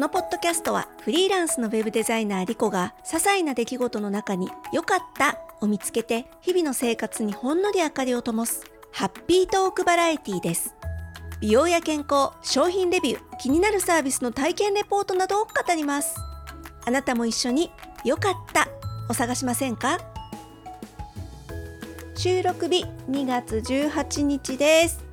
このポッドキャストはフリーランスのウェブデザイナーリコが些細な出来事の中に良かったを見つけて日々の生活にほんのり明かりを灯すハッピートークバラエティです。美容や健康商品レビュー気になるサービスの体験レポートなどを語ります。あなたも一緒に良かったを探しませんか？収録日2月18日です。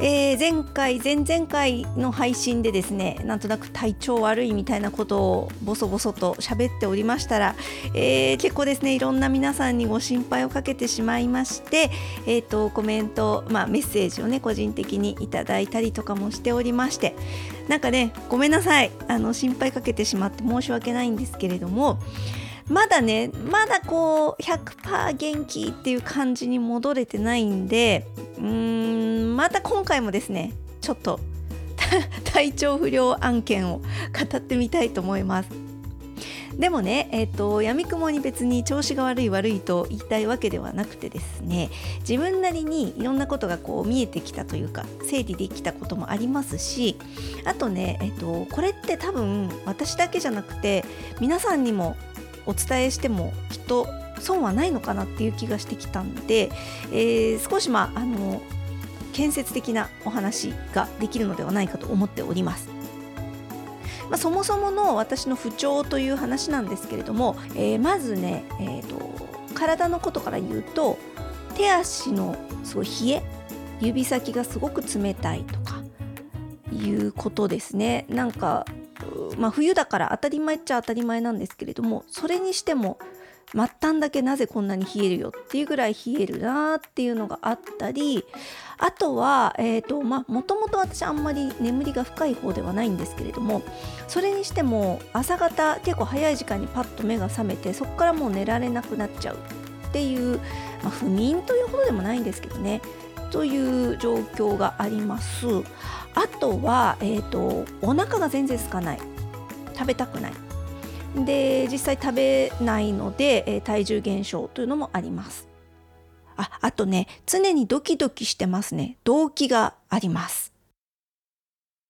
えー、前回前々回の配信でですねなんとなく体調悪いみたいなことをボソボソと喋っておりましたら、えー、結構ですねいろんな皆さんにご心配をかけてしまいまして、えーと、コメント、まあ、メッセージをね個人的にいただいたりとかもしておりましてなんかねごめんなさい。あの心配かけてしまって申し訳ないんですけれどもまだねまだこう100%元気っていう感じに戻れてないんでうーんまた今回もですねちょっと 体調不良案件を語ってみたいと思います。でもね、えーと、やみくもに別に調子が悪い悪いと言いたいわけではなくてですね自分なりにいろんなことがこう見えてきたというか整理できたこともありますしあとね、えーとこれって多分私だけじゃなくて皆さんにもお伝えしてもきっと損はないのかなっていう気がしてきたんで、えー、少しまああの建設的なお話ができるのではないかと思っております。まあ、そもそもの私の不調という話なんですけれども、えー、まずね、えーと、体のことから言うと手足のすごい冷え指先がすごく冷たいとかいうことですねなんかまあ、冬だから当たり前っちゃ当たり前なんですけれどもそれにしても末端だけなぜこんなに冷えるよっていうぐらい冷えるなっていうのがあったりあとはえっ、ー、とまあもともと私あんまり眠りが深い方ではないんですけれどもそれにしても朝方結構早い時間にパッと目が覚めてそこからもう寝られなくなっちゃうっていう、まあ、不眠というほどでもないんですけどねという状況があります。あとは、えーと、お腹が全然空かない食べたくない。で実際食べないので、えー、体重減少というのもあります。ああとね常にドキドキしてますね。動機があります。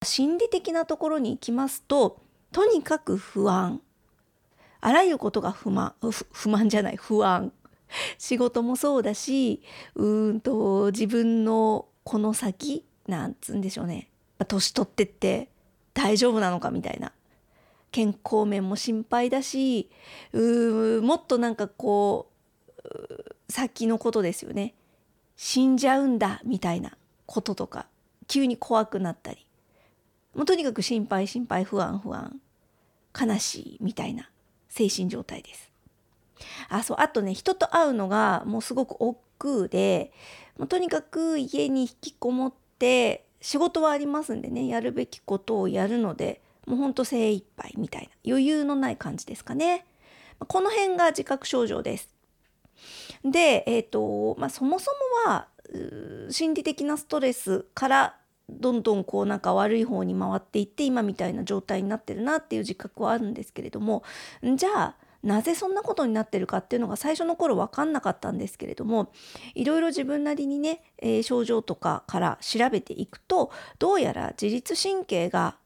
心理的なところに行きますととにかく不安。あらゆることが不満不満じゃない不安。仕事もそうだしうんと自分のこの先なんつうんでしょうね。年取ってって大丈夫なのかみたいな。健康面も心配だしうもっとなんかこう先のことですよね死んじゃうんだみたいなこととか急に怖くなったりもうとにかく心配心配不安不安悲しいみたいな精神状態です。あそうあとね人と会うのがもうすごく億劫でもうとにかく家に引きこもって仕事はありますんでねやるべきことをやるのでもうほんと精一杯みたいな余裕のない感じですかね。この辺が自覚症状です。で、えーとまあ、そもそもは心理的なストレスからどんどんこうなんか悪い方に回っていって今みたいな状態になってるなっていう自覚はあるんですけれどもじゃあなぜそんなことになってるかっていうのが最初の頃分かんなかったんですけれどもいろいろ自分なりにね、えー、症状とかから調べていくとどうやら自律神経が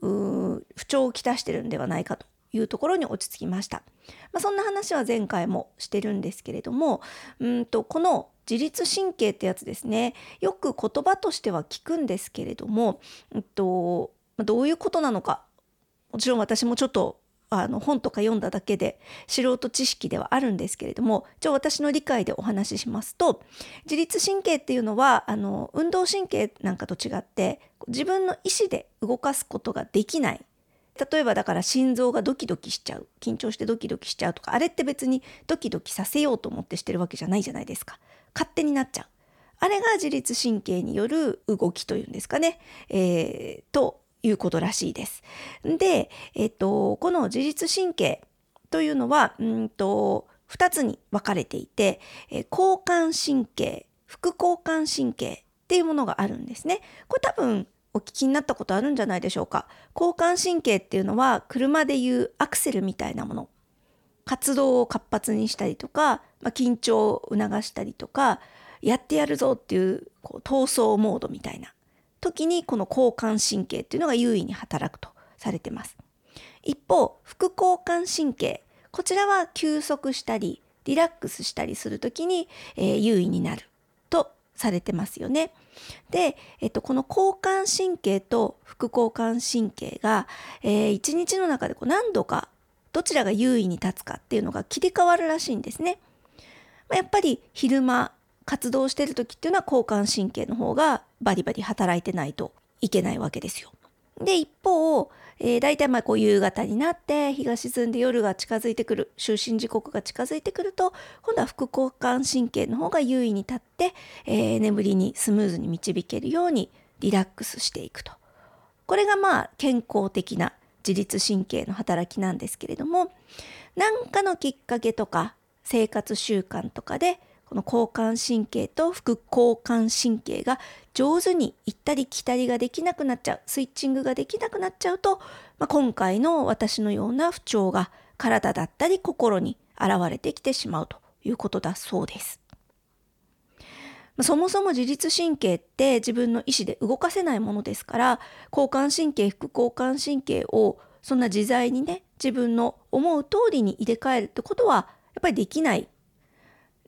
不調をきたしてるんではないかというところに落ち着きました。まあ、そんな話は前回もしてるんですけれどもうんとこの自律神経ってやつですねよく言葉としては聞くんですけれども、うんと、どういうことなのかもちろん私もちょっとあの本とか読んだだけで素人知識ではあるんですけれども一応私の理解でお話ししますと自律神経っていうのはあの運動神経なんかと違って自分の意思で動かすことができない。例えばだから心臓がドキドキしちゃう緊張してドキドキしちゃうとかあれって別にドキドキさせようと思ってしてるわけじゃないじゃないですか。勝手になっちゃう。あれが自律神経による動きというんですかね、えー、ということらしいです。で、えっと、この自律神経というのは、うんと、2つに分かれていて、え交感神経、副交感神経っていうものがあるんですね。これ多分お聞きになったことあるんじゃないでしょうか。交感神経っていうのは車でいうアクセルみたいなもの。活動を活発にしたりとか、まあ、緊張を促したりとか、やってやるぞっていうこう闘争モードみたいな時にこの交感神経っていうのが優位に働くとされてます一方副交感神経こちらは休息したりリラックスしたりする時に、えー、優位になるとされてますよね。で、えっと、この交感神経と副交感神経が、えー、一日の中でこう何度かどちらが優位に立つかっていうのが切り替わるらしいんですね。まあ、やっぱり昼間活動してる時っていうのは交感神経の方がバリバリ働いてないといけないわけですよ。で一方、えー、大体まあこう夕方になって日が沈んで夜が近づいてくる就寝時刻が近づいてくると今度は副交感神経の方が優位に立って、えー、眠りにスムーズに導けるようにリラックスしていくとこれがまあ健康的な自律神経の働きなんですけれども何かのきっかけとか生活習慣とかでこの交感神経と副交感神経が上手に行ったり来たりができなくなっちゃうスイッチングができなくなっちゃうと、まあ、今回の私のような不調が体だったり心に現れてきてしまうということだそうです。そもそも自律神経って自分の意思で動かせないものですから交感神経副交感神経をそんな自在にね自分の思う通りに入れ替えるってことはやっぱりできない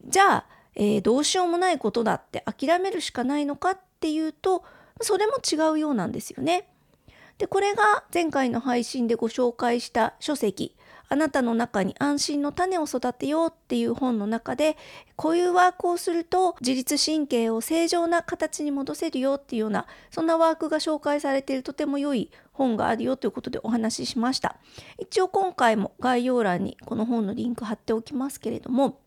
じゃあ、えー、どうしようもないことだって諦めるしかないのかっていうとそれも違うようなんですよね。でこれが前回の配信でご紹介した書籍「あなたの中に安心の種を育てよう」っていう本の中でこういうワークをすると自律神経を正常な形に戻せるよっていうようなそんなワークが紹介されているとても良い本があるよということでお話ししました。一応今回も概要欄にこの本のリンク貼っておきますけれども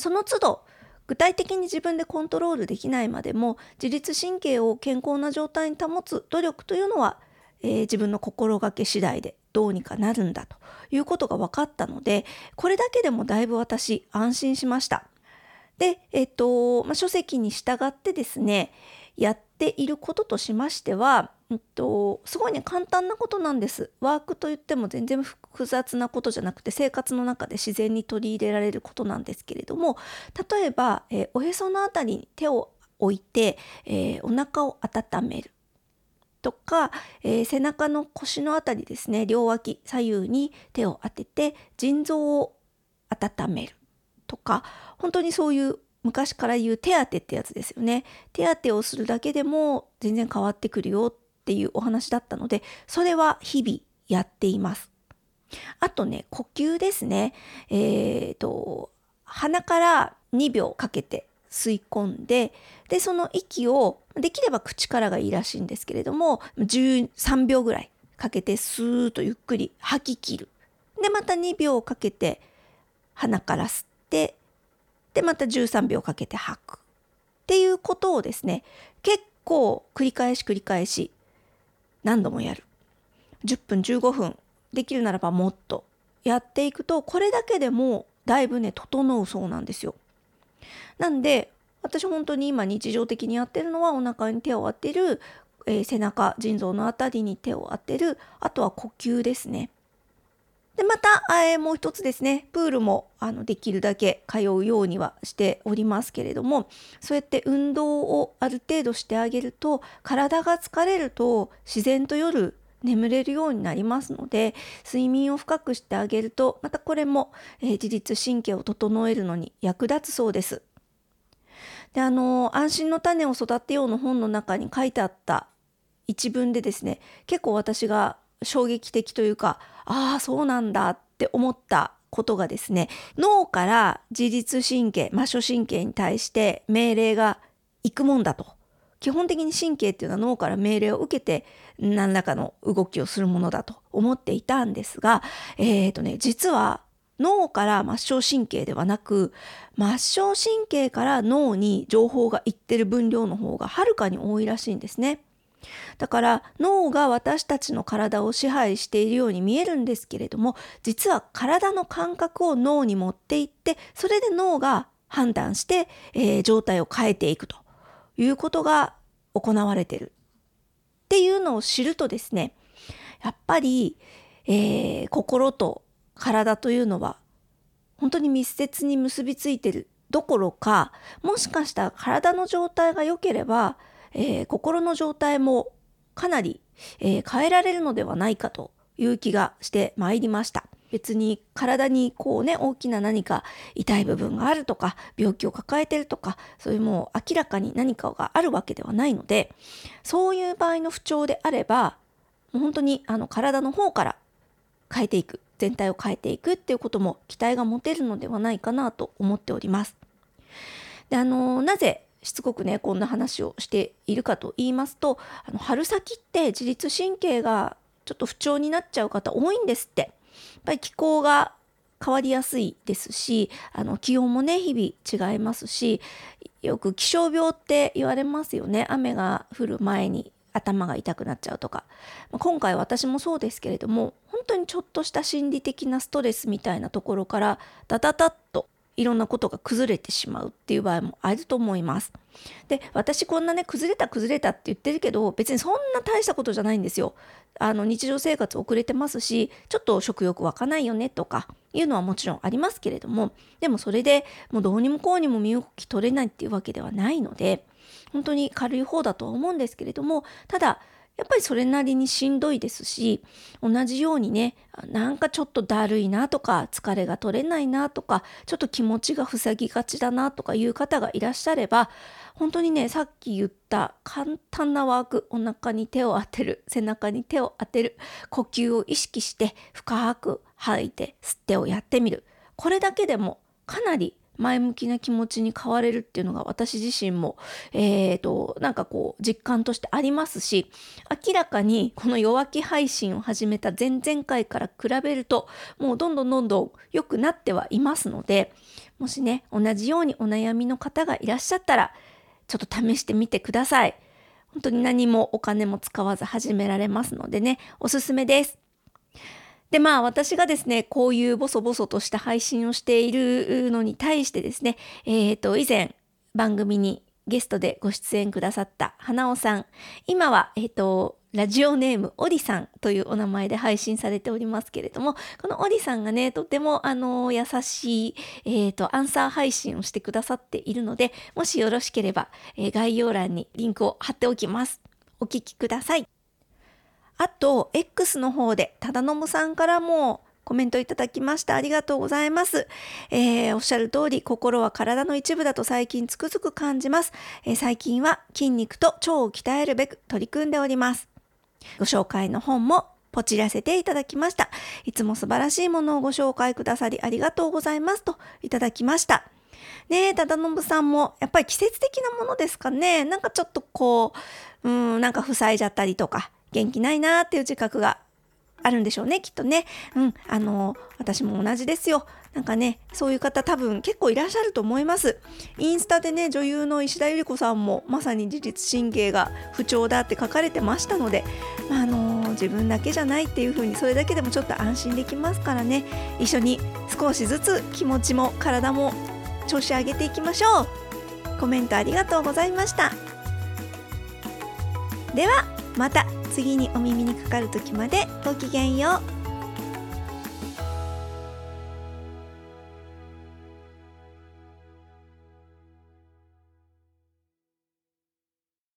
その都度具体的に自分でコントロールできないまでも自律神経を健康な状態に保つ努力というのは、えー、自分の心がけ次第でどうにかなるんだということが分かったのでこれだけでもだいぶ私安心しました。で、えっ、とまあ、書籍に従ってですねやっていることとしましては、えっと、すごいね簡単なことなんです。ワークといっても全然複雑なことじゃなくて生活の中で自然に取り入れられることなんですけれども例えば、えー、おへそのあたりに手を置いて、えー、お腹を温めるとか、えー、背中の腰のあたりですね両脇左右に手を当てて腎臓を温めるとか本当にそういう昔から言う手当ってやつですよね。手当をするだけでも全然変わってくるよっていうお話だったのでそれは日々やっています。あとね呼吸ですね。えーと、鼻から2秒かけて吸い込んででその息をできれば口からがいいらしいんですけれども13秒ぐらいかけてスーッとゆっくり吐き切る。でまた2秒かけて鼻から吸ってでまた13秒かけて吐くっていうことをですね結構繰り返し繰り返し何度もやる10分15分できるならばもっとやっていくとこれだけでもだいぶね整うそうなんですよ。なんで私本当に今日常的にやってるのはお腹に手を当てる、えー、背中腎臓の辺りに手を当てるあとは呼吸ですね。でまた、え、もう一つですねプールもあのできるだけ通うようにはしておりますけれどもそうやって運動をある程度してあげると体が疲れると自然と夜眠れるようになりますので睡眠を深くしてあげるとまたこれも、えー、自律神経を整えるのに役立つそうです。であの「安心の種を育てよう」の本の中に書いてあった一文でですね結構私が衝撃的というかああそうなんだって思ったことがですね脳から自律神経末梢神経に対して命令がいくもんだと基本的に神経っていうのは脳から命令を受けて何らかの動きをするものだと思っていたんですが、えーとね、実は脳から末梢神経ではなく末梢神経から脳に情報がいってる分量の方がはるかに多いらしいんですね。だから脳が私たちの体を支配しているように見えるんですけれども実は体の感覚を脳に持っていってそれで脳が判断して、えー、状態を変えていくということが行われてる。っていうのを知るとですねやっぱり、えー、心と体というのは本当に密接に結びついてるどころかもしかしたら体の状態が良ければ、えー、心の状態もかなりえー、変えられるのではないかという気がしてまいりました。別に体にこうね大きな何か痛い部分があるとか病気を抱えてるとかそういうもう明らかに何かがあるわけではないのでそういう場合の不調であればもう本当にあの体の方から変えていく全体を変えていくっていうことも期待が持てるのではないかなと思っております。であのなぜしつこくねこんな話をしているかと言いますとあの春先って自律神経がちょっと不調になっちゃう方多いんですって。やっぱり気候が変わりやすいですしあの気温もね日々違いますしよく気象病って言われますよね雨が降る前に頭が痛くなっちゃうとかま今回私もそうですけれども本当にちょっとした心理的なストレスみたいなところからダダダッといろんなことが崩れてしまうっていう場合もあると思います。で私こんなね崩れた崩れたって言ってるけど別にそんな大したことじゃないんですよ。あの日常生活遅れてますしちょっと食欲湧かないよねとかいうのはもちろんありますけれどもでもそれでもうどうにもこうにも身動き取れないっていうわけではないので本当に軽い方だとは思うんですけれどもただやっぱりそれなりにしんどいですし同じようにねなんかちょっとだるいなとか疲れが取れないなとかちょっと気持ちが塞ぎがちだなとかいう方がいらっしゃれば本当にねさっき言った簡単なワークお腹に手を当てる背中に手を当てる呼吸を意識して深く吐いて吸ってをやってみる。これだけでもかなり前向きな気持ちに変われるっていうのが私自身も、えーと、なんかこう実感としてありますし明らかにこの弱気配信を始めた前々回から比べるともうどんどんどんどん良くなってはいますのでもしね同じようにお悩みの方がいらっしゃったらちょっと試してみてください。本当に何もお金も使わず始められますのでねおすすめです。でまあ私がですねこういうボソボソとした配信をしているのに対してですねえっ、ー、と以前番組にゲストでご出演くださった花尾さん今はえっ、ー、とラジオネームオリさんというお名前で配信されておりますけれどもこのオリさんがねとてもあの優しい、えーと、アンサー配信をしてくださっているのでもしよろしければ、えー、概要欄にリンクを貼っておきます。お聞きください。あと、X の方で、ただのむさんからもコメントいただきました。ありがとうございます。えー、おっしゃる通り、心は体の一部だと最近つくづく感じます。えー、最近は筋肉と腸を鍛えるべく取り組んでおります。ご紹介の本もポチらせていただきました。いつも素晴らしいものをご紹介くださりありがとうございますといただきました。ねえ、忠信さんもやっぱり季節的なものですかね。なんかちょっとこう、うん、なんか塞いじゃったりとか、元気ないなっていう自覚があるんでしょうねきっとね。うんあの私も同じですよ。なんかねそういう方多分結構いらっしゃると思います。インスタでね女優の石田ゆり子さんもまさに自律神経が不調だって書かれてましたので、まあ、あの自分だけじゃないっていう風にそれだけでもちょっと安心できますからね。一緒に少しずつ気持ちも体も調子上げていきましょう。コメントありがとうございました。ではまた次にお耳にかかる時までごきげんよう。